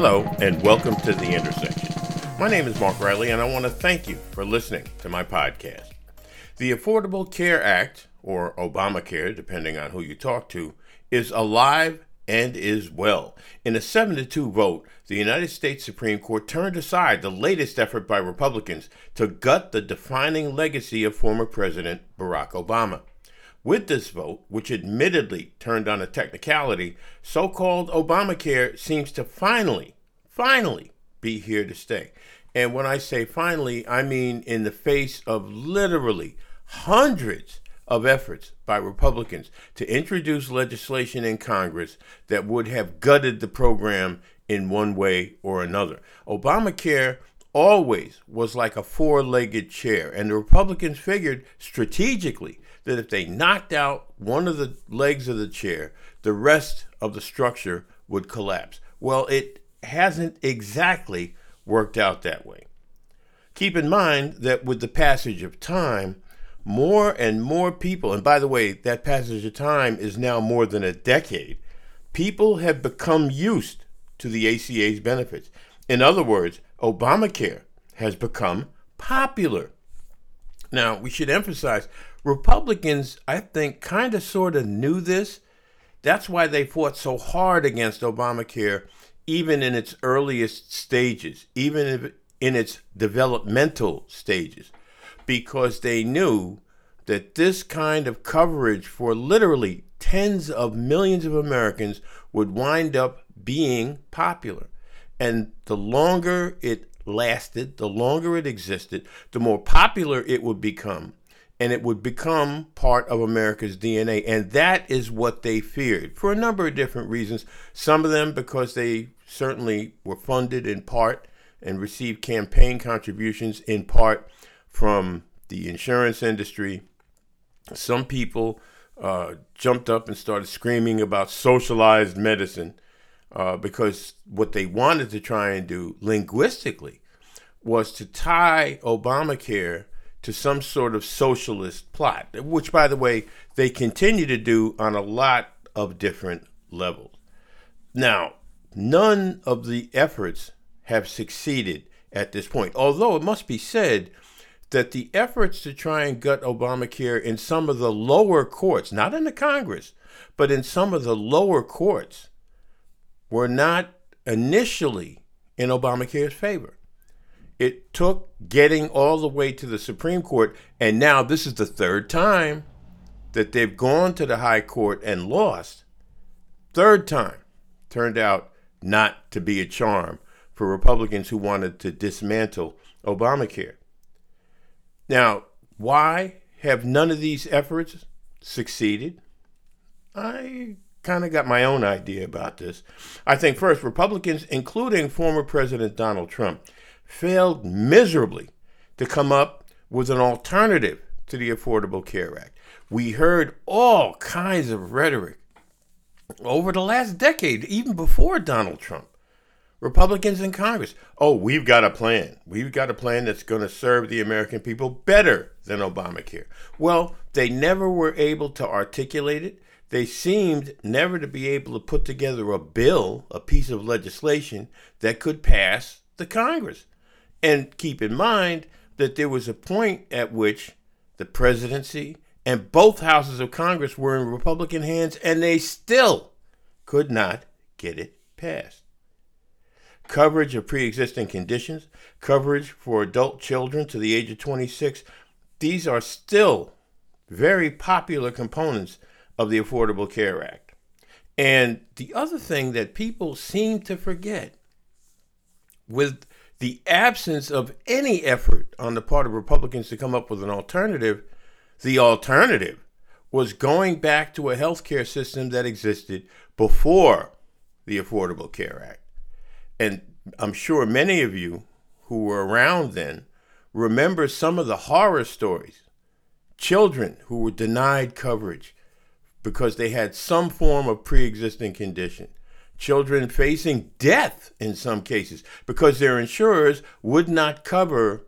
Hello, and welcome to The Intersection. My name is Mark Riley, and I want to thank you for listening to my podcast. The Affordable Care Act, or Obamacare, depending on who you talk to, is alive and is well. In a 7 to 2 vote, the United States Supreme Court turned aside the latest effort by Republicans to gut the defining legacy of former President Barack Obama. With this vote, which admittedly turned on a technicality, so called Obamacare seems to finally, finally be here to stay. And when I say finally, I mean in the face of literally hundreds of efforts by Republicans to introduce legislation in Congress that would have gutted the program in one way or another. Obamacare always was like a four legged chair, and the Republicans figured strategically that if they knocked out one of the legs of the chair, the rest of the structure would collapse. Well, it hasn't exactly worked out that way. Keep in mind that with the passage of time, more and more people, and by the way, that passage of time is now more than a decade, people have become used to the ACA's benefits. In other words, Obamacare has become popular. Now, we should emphasize Republicans, I think, kind of sort of knew this. That's why they fought so hard against Obamacare, even in its earliest stages, even in its developmental stages because they knew that this kind of coverage for literally tens of millions of Americans would wind up being popular. And the longer it lasted, the longer it existed, the more popular it would become. And it would become part of America's DNA. And that is what they feared for a number of different reasons. Some of them because they certainly were funded in part and received campaign contributions in part from the insurance industry. Some people uh, jumped up and started screaming about socialized medicine uh, because what they wanted to try and do linguistically was to tie Obamacare to some sort of socialist plot, which, by the way, they continue to do on a lot of different levels. Now, none of the efforts have succeeded at this point, although it must be said that the efforts to try and gut Obamacare in some of the lower courts, not in the Congress, but in some of the lower courts, were not initially in Obamacare's favor. It took getting all the way to the Supreme Court, and now this is the third time that they've gone to the High Court and lost. Third time turned out not to be a charm for Republicans who wanted to dismantle Obamacare. Now, why have none of these efforts succeeded? I kind of got my own idea about this. I think first, Republicans, including former President Donald Trump, failed miserably to come up with an alternative to the Affordable Care Act. We heard all kinds of rhetoric over the last decade, even before Donald Trump, Republicans in Congress. Oh, we've got a plan. We've got a plan that's going to serve the American people better than Obamacare. Well, they never were able to articulate it. They seemed never to be able to put together a bill, a piece of legislation that could pass the Congress. And keep in mind that there was a point at which the presidency and both houses of Congress were in Republican hands, and they still could not get it passed coverage of pre existing conditions, coverage for adult children to the age of 26. These are still very popular components of the Affordable Care Act. And the other thing that people seem to forget with the absence of any effort on the part of Republicans to come up with an alternative, the alternative was going back to a healthcare system that existed before the Affordable Care Act and I'm sure many of you who were around then remember some of the horror stories. Children who were denied coverage because they had some form of pre existing condition. Children facing death in some cases because their insurers would not cover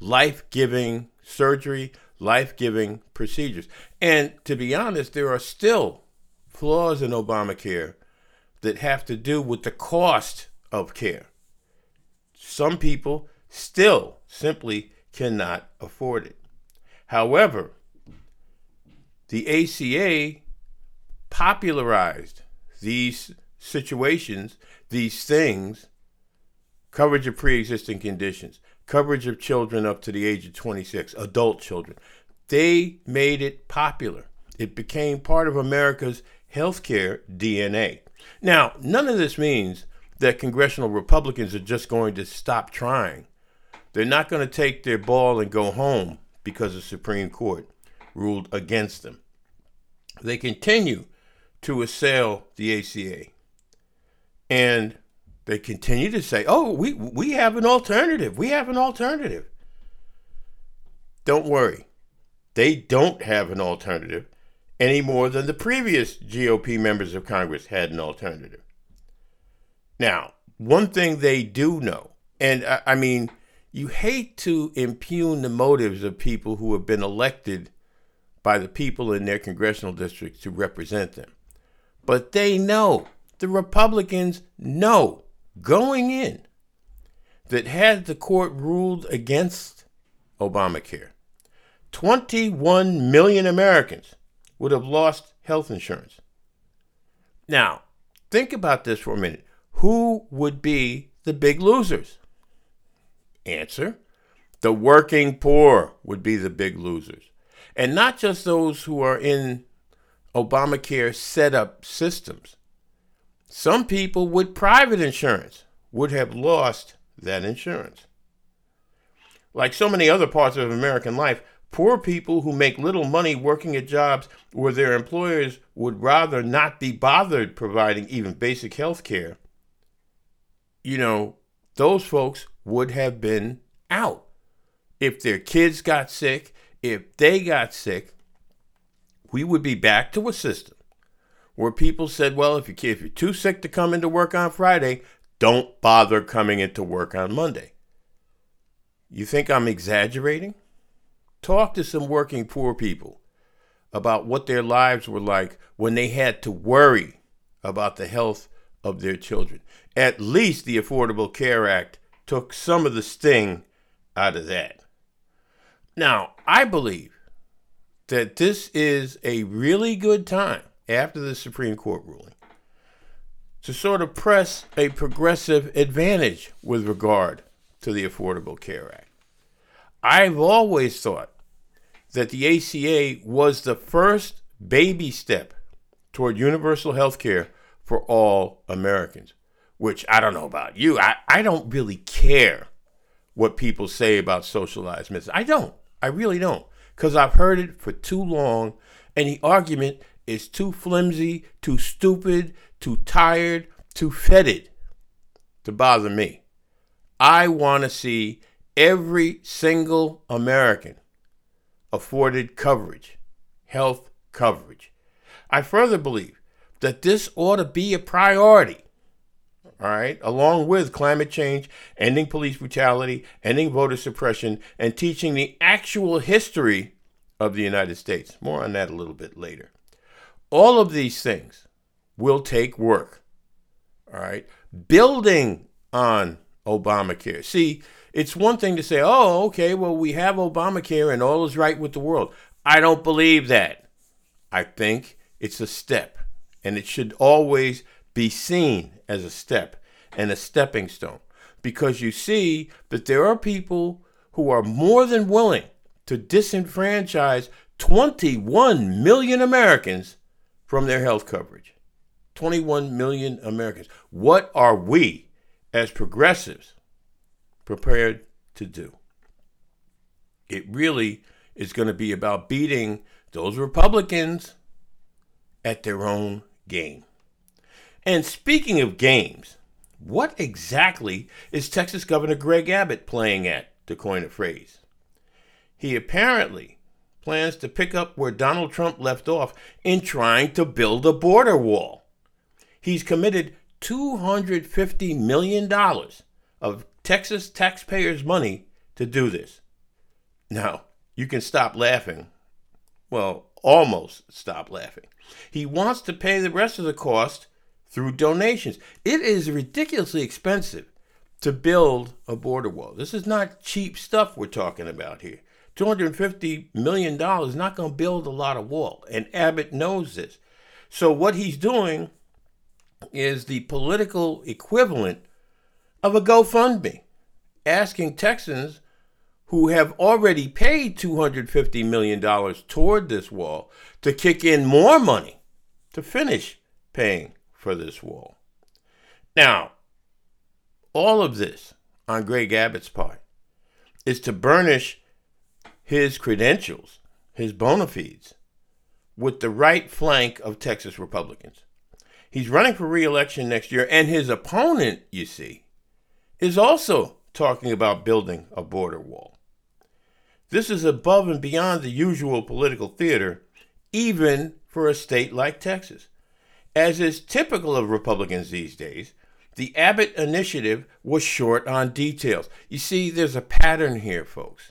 life giving surgery, life giving procedures. And to be honest, there are still flaws in Obamacare that have to do with the cost of care. Some people still simply cannot afford it. However, the ACA popularized these situations, these things, coverage of pre existing conditions, coverage of children up to the age of 26, adult children. They made it popular. It became part of America's healthcare DNA. Now, none of this means that congressional Republicans are just going to stop trying. They're not going to take their ball and go home because the Supreme Court ruled against them. They continue to assail the ACA. And they continue to say, "Oh, we we have an alternative. We have an alternative." Don't worry. They don't have an alternative any more than the previous GOP members of Congress had an alternative. Now, one thing they do know, and I, I mean, you hate to impugn the motives of people who have been elected by the people in their congressional districts to represent them. But they know, the Republicans know going in that had the court ruled against Obamacare, 21 million Americans would have lost health insurance. Now, think about this for a minute. Who would be the big losers? Answer The working poor would be the big losers. And not just those who are in Obamacare set up systems. Some people with private insurance would have lost that insurance. Like so many other parts of American life, poor people who make little money working at jobs where their employers would rather not be bothered providing even basic health care, you know, those folks would have been out. If their kids got sick, if they got sick, we would be back to a system where people said, well, if, you, if you're too sick to come into work on Friday, don't bother coming into work on Monday. You think I'm exaggerating? Talk to some working poor people about what their lives were like when they had to worry about the health of their children. At least the Affordable Care Act took some of the sting out of that. Now, I believe that this is a really good time after the Supreme Court ruling to sort of press a progressive advantage with regard to the Affordable Care Act. I've always thought that the ACA was the first baby step toward universal health care for all Americans, which I don't know about you. I, I don't really care what people say about socialized medicine. I don't. I really don't. Because I've heard it for too long, and the argument is too flimsy, too stupid, too tired, too fetid to bother me. I want to see every single American afforded coverage, health coverage. I further believe that this ought to be a priority all right, along with climate change, ending police brutality, ending voter suppression, and teaching the actual history of the United States. More on that a little bit later. All of these things will take work. All right, building on Obamacare. See, it's one thing to say, oh, okay, well, we have Obamacare and all is right with the world. I don't believe that. I think it's a step, and it should always be seen as a step and a stepping stone because you see that there are people who are more than willing to disenfranchise 21 million Americans from their health coverage. 21 million Americans. What are we as progressives prepared to do? It really is going to be about beating those Republicans at their own game. And speaking of games, what exactly is Texas Governor Greg Abbott playing at, to coin a phrase? He apparently plans to pick up where Donald Trump left off in trying to build a border wall. He's committed $250 million of Texas taxpayers' money to do this. Now, you can stop laughing. Well, almost stop laughing. He wants to pay the rest of the cost through donations. It is ridiculously expensive to build a border wall. This is not cheap stuff we're talking about here. $250 million is not going to build a lot of wall, and Abbott knows this. So, what he's doing is the political equivalent of a GoFundMe, asking Texans who have already paid $250 million toward this wall to kick in more money to finish paying for this wall. Now, all of this on Greg Abbott's part is to burnish his credentials, his bona fides, with the right flank of Texas Republicans. He's running for reelection next year, and his opponent, you see, is also talking about building a border wall. This is above and beyond the usual political theater, even for a state like Texas. As is typical of Republicans these days, the Abbott initiative was short on details. You see, there's a pattern here, folks.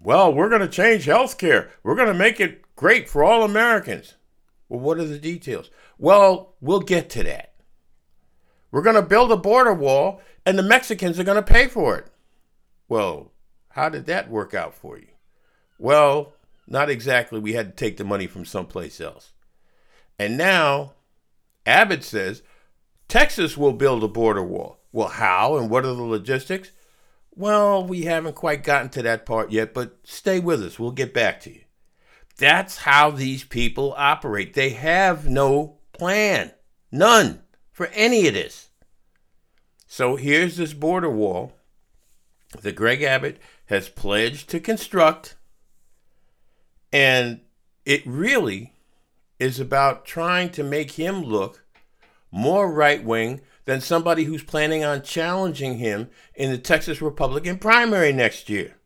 Well, we're going to change health care. We're going to make it great for all Americans. Well, what are the details? Well, we'll get to that. We're going to build a border wall, and the Mexicans are going to pay for it. Well, how did that work out for you? Well, not exactly. We had to take the money from someplace else. And now, Abbott says Texas will build a border wall. Well, how and what are the logistics? Well, we haven't quite gotten to that part yet, but stay with us. We'll get back to you. That's how these people operate. They have no plan, none for any of this. So here's this border wall that Greg Abbott has pledged to construct, and it really is about trying to make him look more right wing than somebody who's planning on challenging him in the Texas Republican primary next year.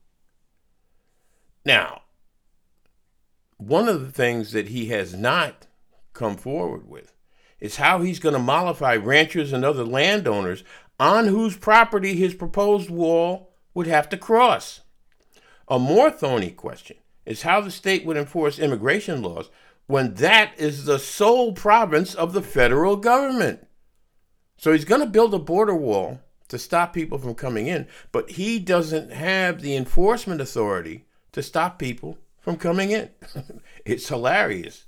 Now, one of the things that he has not come forward with is how he's going to mollify ranchers and other landowners on whose property his proposed wall would have to cross. A more thorny question is how the state would enforce immigration laws when that is the sole province of the federal government. So he's going to build a border wall to stop people from coming in, but he doesn't have the enforcement authority to stop people from coming in. it's hilarious,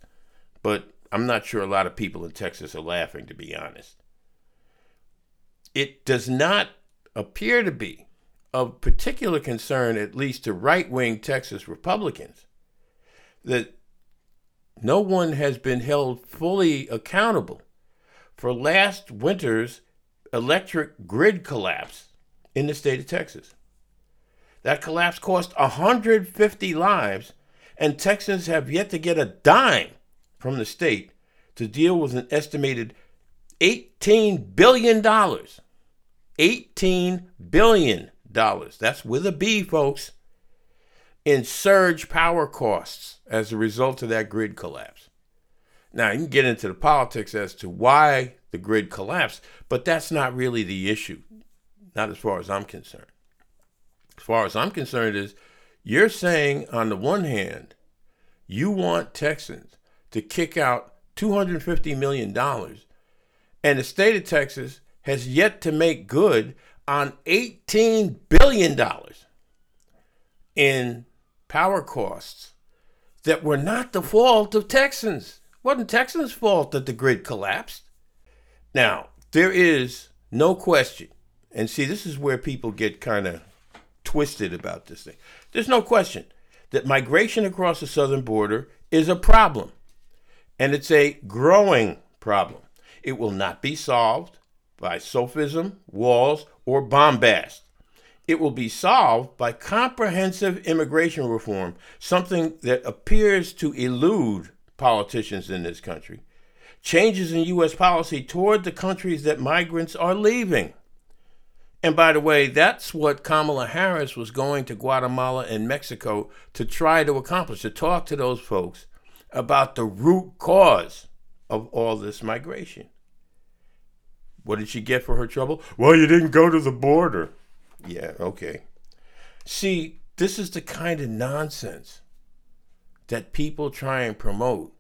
but I'm not sure a lot of people in Texas are laughing, to be honest. It does not appear to be of particular concern, at least to right wing Texas Republicans, that no one has been held fully accountable for last winter's electric grid collapse in the state of Texas. That collapse cost 150 lives, and Texans have yet to get a dime from the state to deal with an estimated $18 billion. $18 billion. That's with a B, folks in surge power costs as a result of that grid collapse. Now, you can get into the politics as to why the grid collapsed, but that's not really the issue, not as far as I'm concerned. As far as I'm concerned, is you're saying, on the one hand, you want Texans to kick out $250 million, and the state of Texas has yet to make good on $18 billion in power costs that were not the fault of Texans. Wasn't Texans' fault that the grid collapsed. Now, there is no question, and see, this is where people get kind of twisted about this thing. There's no question that migration across the southern border is a problem, and it's a growing problem. It will not be solved by sophism, walls, or bombast. It will be solved by comprehensive immigration reform, something that appears to elude politicians in this country. Changes in U.S. policy toward the countries that migrants are leaving. And by the way, that's what Kamala Harris was going to Guatemala and Mexico to try to accomplish, to talk to those folks about the root cause of all this migration. What did she get for her trouble? Well, you didn't go to the border. Yeah, okay. See, this is the kind of nonsense that people try and promote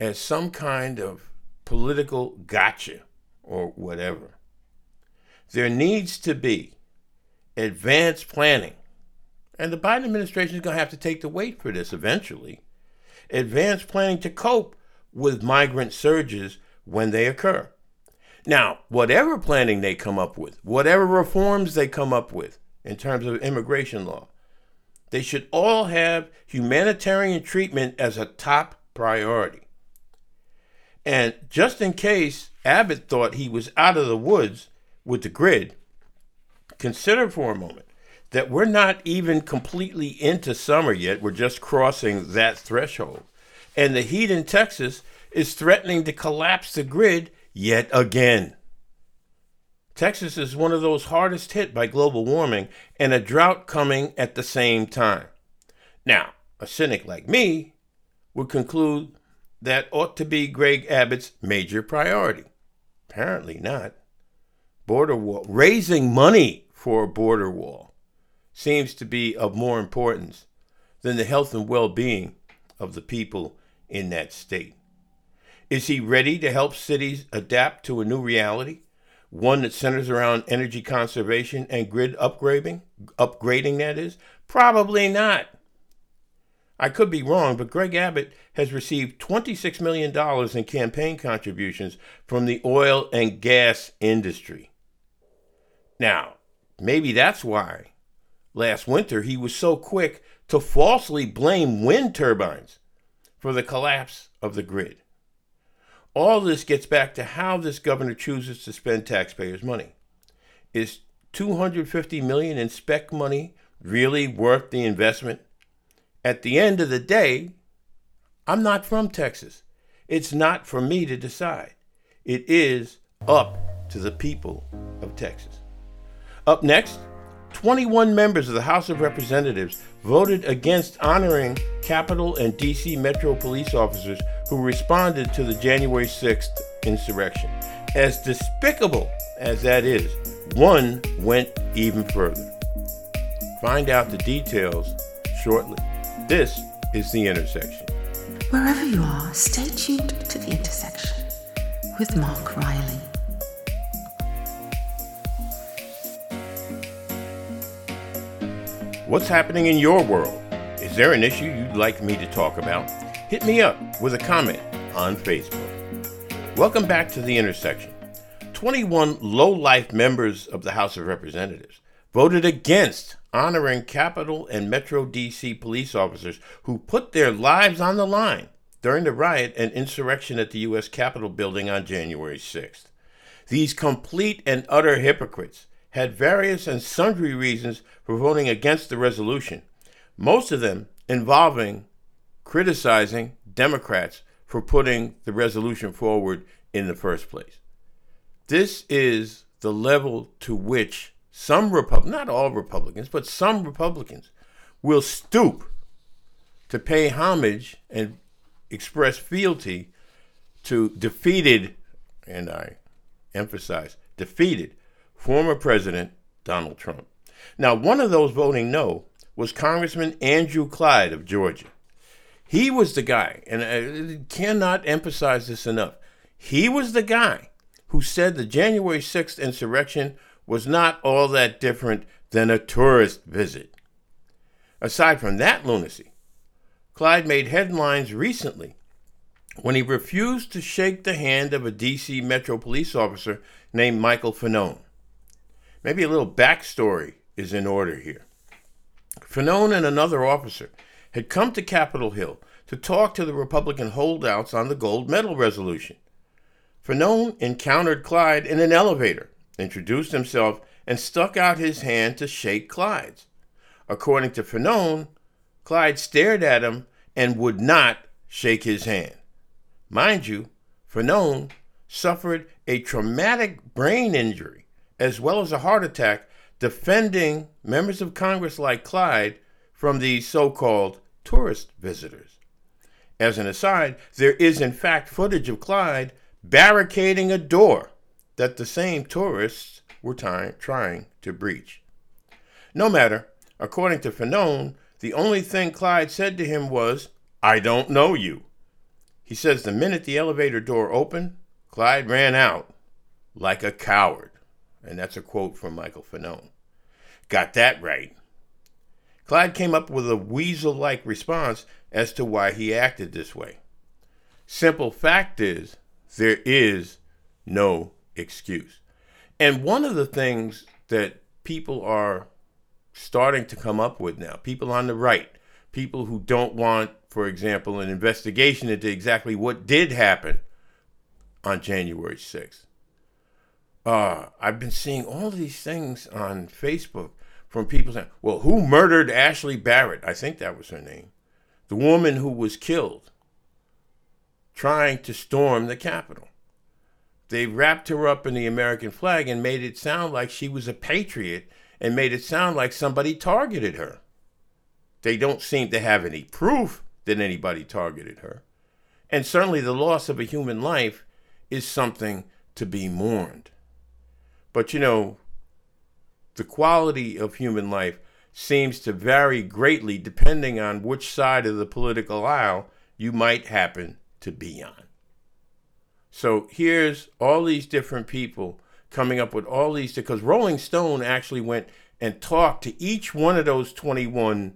as some kind of political gotcha or whatever. There needs to be advanced planning. And the Biden administration is going to have to take the weight for this eventually. Advanced planning to cope with migrant surges when they occur. Now, whatever planning they come up with, whatever reforms they come up with in terms of immigration law, they should all have humanitarian treatment as a top priority. And just in case Abbott thought he was out of the woods with the grid, consider for a moment that we're not even completely into summer yet. We're just crossing that threshold. And the heat in Texas is threatening to collapse the grid yet again. Texas is one of those hardest hit by global warming and a drought coming at the same time. Now, a cynic like me would conclude that ought to be Greg Abbott's major priority. Apparently not. Border wall, raising money for a border wall seems to be of more importance than the health and well being of the people in that state. Is he ready to help cities adapt to a new reality? One that centers around energy conservation and grid upgrading? Upgrading, that is? Probably not. I could be wrong, but Greg Abbott has received $26 million in campaign contributions from the oil and gas industry. Now, maybe that's why last winter he was so quick to falsely blame wind turbines for the collapse of the grid. All this gets back to how this governor chooses to spend taxpayers' money. Is 250 million in spec money really worth the investment? At the end of the day, I'm not from Texas. It's not for me to decide. It is up to the people of Texas. Up next, 21 members of the House of Representatives voted against honoring Capitol and D.C. Metro police officers who responded to the January 6th insurrection. As despicable as that is, one went even further. Find out the details shortly. This is The Intersection. Wherever you are, stay tuned to The Intersection with Mark Riley. What's happening in your world? Is there an issue you'd like me to talk about? Hit me up with a comment on Facebook. Welcome back to The Intersection. 21 low life members of the House of Representatives voted against honoring Capitol and Metro DC police officers who put their lives on the line during the riot and insurrection at the U.S. Capitol building on January 6th. These complete and utter hypocrites had various and sundry reasons for voting against the resolution, most of them involving criticizing Democrats for putting the resolution forward in the first place. This is the level to which some Republicans, not all Republicans, but some Republicans, will stoop to pay homage and express fealty to defeated, and I emphasize, defeated former President Donald Trump. Now, one of those voting no was Congressman Andrew Clyde of Georgia. He was the guy, and I cannot emphasize this enough. He was the guy who said the January 6th insurrection was not all that different than a tourist visit. Aside from that lunacy, Clyde made headlines recently when he refused to shake the hand of a D.C. Metro police officer named Michael Fanone. Maybe a little backstory is in order here. Fanone and another officer had come to Capitol Hill to talk to the Republican holdouts on the gold medal resolution. Fanone encountered Clyde in an elevator introduced himself, and stuck out his hand to shake Clyde's. According to Fanone, Clyde stared at him and would not shake his hand. Mind you, Fanone suffered a traumatic brain injury as well as a heart attack defending members of Congress like Clyde from these so called tourist visitors. As an aside, there is in fact footage of Clyde barricading a door that the same tourists were ty- trying to breach. No matter, according to Fanone, the only thing Clyde said to him was, I don't know you. He says the minute the elevator door opened, Clyde ran out like a coward. And that's a quote from Michael Fanone. Got that right. Clyde came up with a weasel like response as to why he acted this way. Simple fact is, there is no excuse. And one of the things that people are starting to come up with now, people on the right, people who don't want, for example, an investigation into exactly what did happen on January 6th. Uh, I've been seeing all these things on Facebook from people saying, well, who murdered Ashley Barrett? I think that was her name. The woman who was killed trying to storm the Capitol. They wrapped her up in the American flag and made it sound like she was a patriot and made it sound like somebody targeted her. They don't seem to have any proof that anybody targeted her. And certainly the loss of a human life is something to be mourned. But you know, the quality of human life seems to vary greatly depending on which side of the political aisle you might happen to be on. So here's all these different people coming up with all these, because Rolling Stone actually went and talked to each one of those 21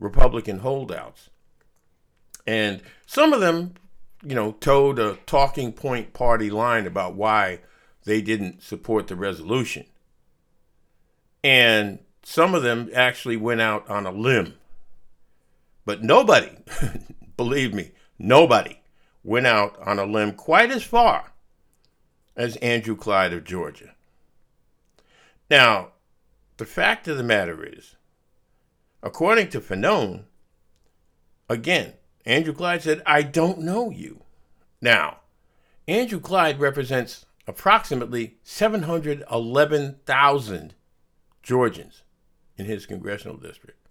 Republican holdouts. And some of them, you know, toed a talking point party line about why they didn't support the resolution. And some of them actually went out on a limb. But nobody, believe me, nobody went out on a limb quite as far as Andrew Clyde of Georgia. Now, the fact of the matter is, according to Fanone, again, Andrew Clyde said, I don't know you. Now, Andrew Clyde represents approximately 711,000 Georgians in his congressional district.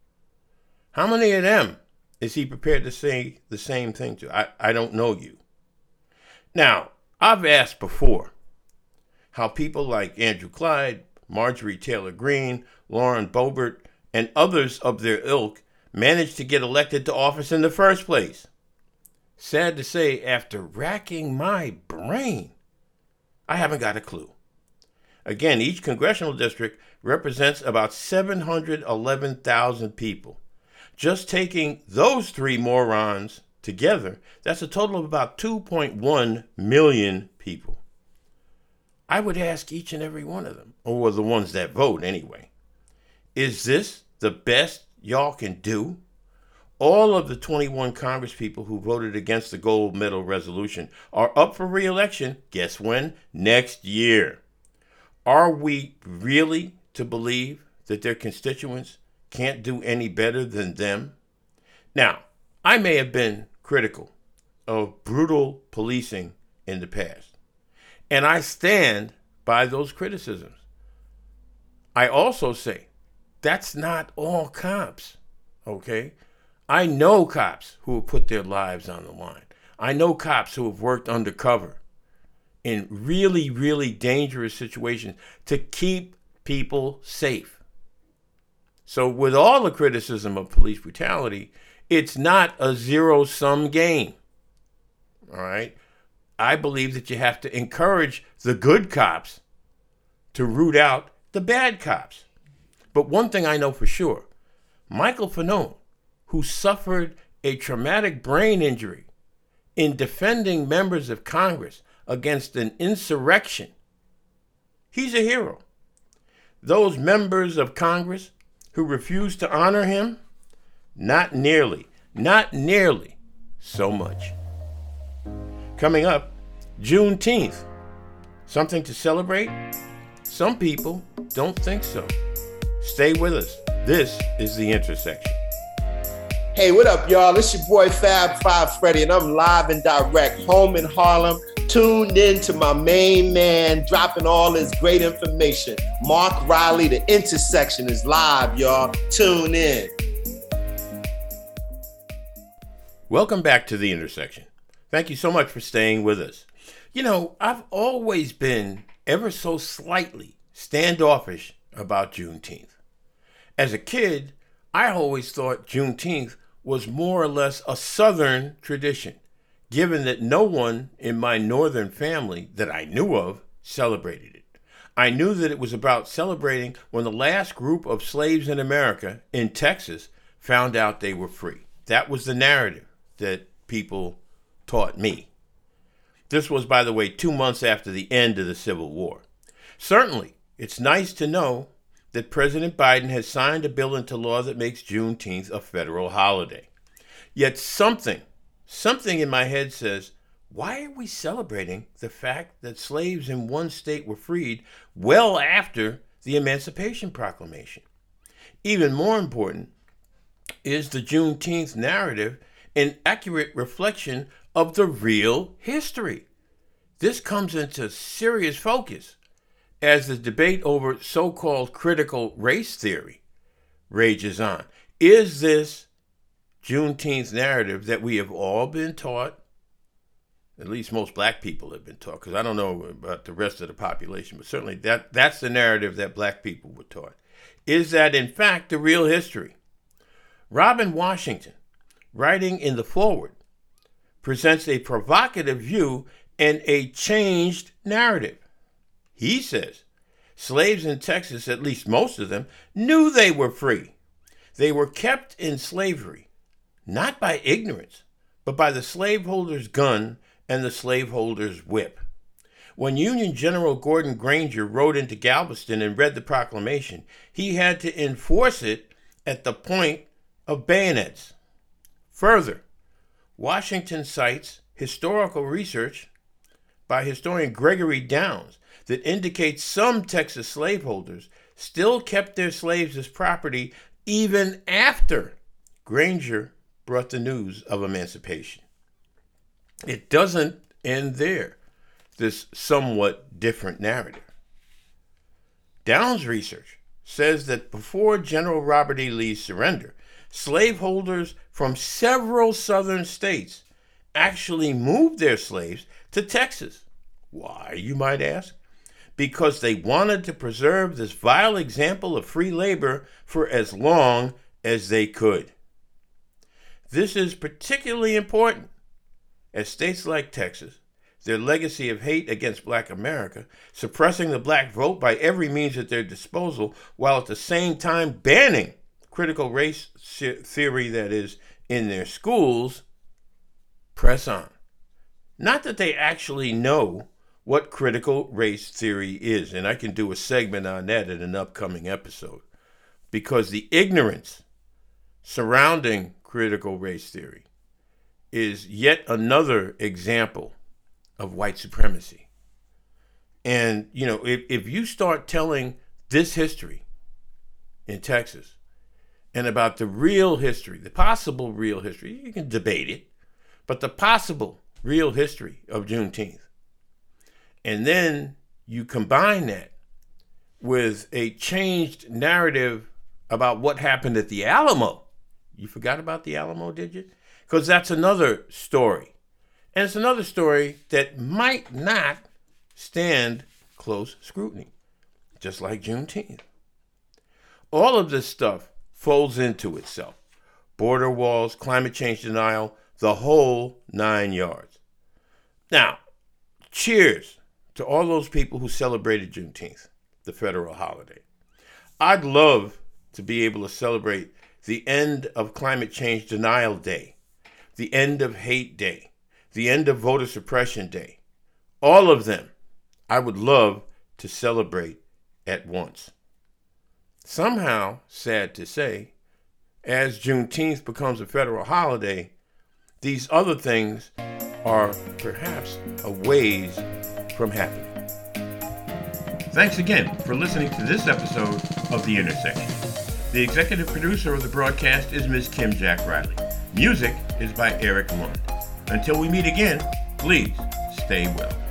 How many of them is he prepared to say the same thing to? I, I don't know you. Now, I've asked before how people like Andrew Clyde, Marjorie Taylor Greene, Lauren Boebert, and others of their ilk managed to get elected to office in the first place. Sad to say, after racking my brain, I haven't got a clue. Again, each congressional district represents about 711,000 people. Just taking those three morons together, that's a total of about 2.1 million people. I would ask each and every one of them, or the ones that vote anyway, is this the best y'all can do? All of the 21 congresspeople who voted against the gold medal resolution are up for re election. Guess when? Next year. Are we really to believe that their constituents can't do any better than them? Now, I may have been critical of brutal policing in the past, and I stand by those criticisms. I also say that's not all cops, okay? I know cops who have put their lives on the line. I know cops who have worked undercover in really, really dangerous situations to keep people safe. So, with all the criticism of police brutality, it's not a zero sum game. All right? I believe that you have to encourage the good cops to root out the bad cops. But one thing I know for sure Michael Fanone, who suffered a traumatic brain injury in defending members of Congress against an insurrection, he's a hero. Those members of Congress who refused to honor him, not nearly, not nearly so much. Coming up, Juneteenth. Something to celebrate? Some people don't think so. Stay with us. This is The Intersection. Hey, what up, y'all? It's your boy Fab Five Freddy, and I'm live and direct home in Harlem, tuned in to my main man dropping all his great information. Mark Riley, The Intersection is live, y'all. Tune in. Welcome back to The Intersection. Thank you so much for staying with us. You know, I've always been ever so slightly standoffish about Juneteenth. As a kid, I always thought Juneteenth was more or less a Southern tradition. Given that no one in my northern family that I knew of celebrated it. I knew that it was about celebrating when the last group of slaves in America, in Texas, found out they were free. That was the narrative that people taught me. This was, by the way, two months after the end of the Civil War. Certainly, it's nice to know that President Biden has signed a bill into law that makes Juneteenth a federal holiday. Yet something, something in my head says, why are we celebrating the fact that slaves in one state were freed well after the Emancipation Proclamation? Even more important is the Juneteenth narrative an accurate reflection of the real history. This comes into serious focus as the debate over so called critical race theory rages on. Is this Juneteenth narrative that we have all been taught, at least most black people have been taught, because I don't know about the rest of the population, but certainly that, that's the narrative that black people were taught. Is that in fact the real history? Robin Washington, writing in the Forward, presents a provocative view and a changed narrative. He says slaves in Texas, at least most of them, knew they were free. They were kept in slavery, not by ignorance, but by the slaveholder's gun and the slaveholder's whip. When Union General Gordon Granger rode into Galveston and read the proclamation, he had to enforce it at the point of bayonets. Further, Washington cites historical research by historian Gregory Downs that indicates some Texas slaveholders still kept their slaves as property even after Granger brought the news of emancipation. It doesn't end there, this somewhat different narrative. Downs' research says that before General Robert E. Lee's surrender, slaveholders from several southern states actually moved their slaves to Texas. Why, you might ask? because they wanted to preserve this vile example of free labor for as long as they could. This is particularly important as states like Texas, their legacy of hate against black America, suppressing the black vote by every means at their disposal, while at the same time banning critical race theory that is in their schools, press on. Not that they actually know what critical race theory is. And I can do a segment on that in an upcoming episode because the ignorance surrounding critical race theory is yet another example of white supremacy. And, you know, if, if you start telling this history in Texas and about the real history, the possible real history, you can debate it, but the possible real history of Juneteenth, and then you combine that with a changed narrative about what happened at the Alamo. You forgot about the Alamo, did you? Because that's another story. And it's another story that might not stand close scrutiny, just like Juneteenth. All of this stuff folds into itself border walls, climate change denial, the whole nine yards. Now, cheers to all those people who celebrated Juneteenth, the federal holiday. I'd love to be able to celebrate the end of Climate Change Denial Day, the end of Hate Day, the end of Voter Suppression Day. All of them I would love to celebrate at once. Somehow, sad to say, as Juneteenth becomes a federal holiday, these other things are perhaps a ways from happening. Thanks again for listening to this episode of The Intersection. The executive producer of the broadcast is Ms. Kim Jack Riley. Music is by Eric Lund. Until we meet again, please stay well.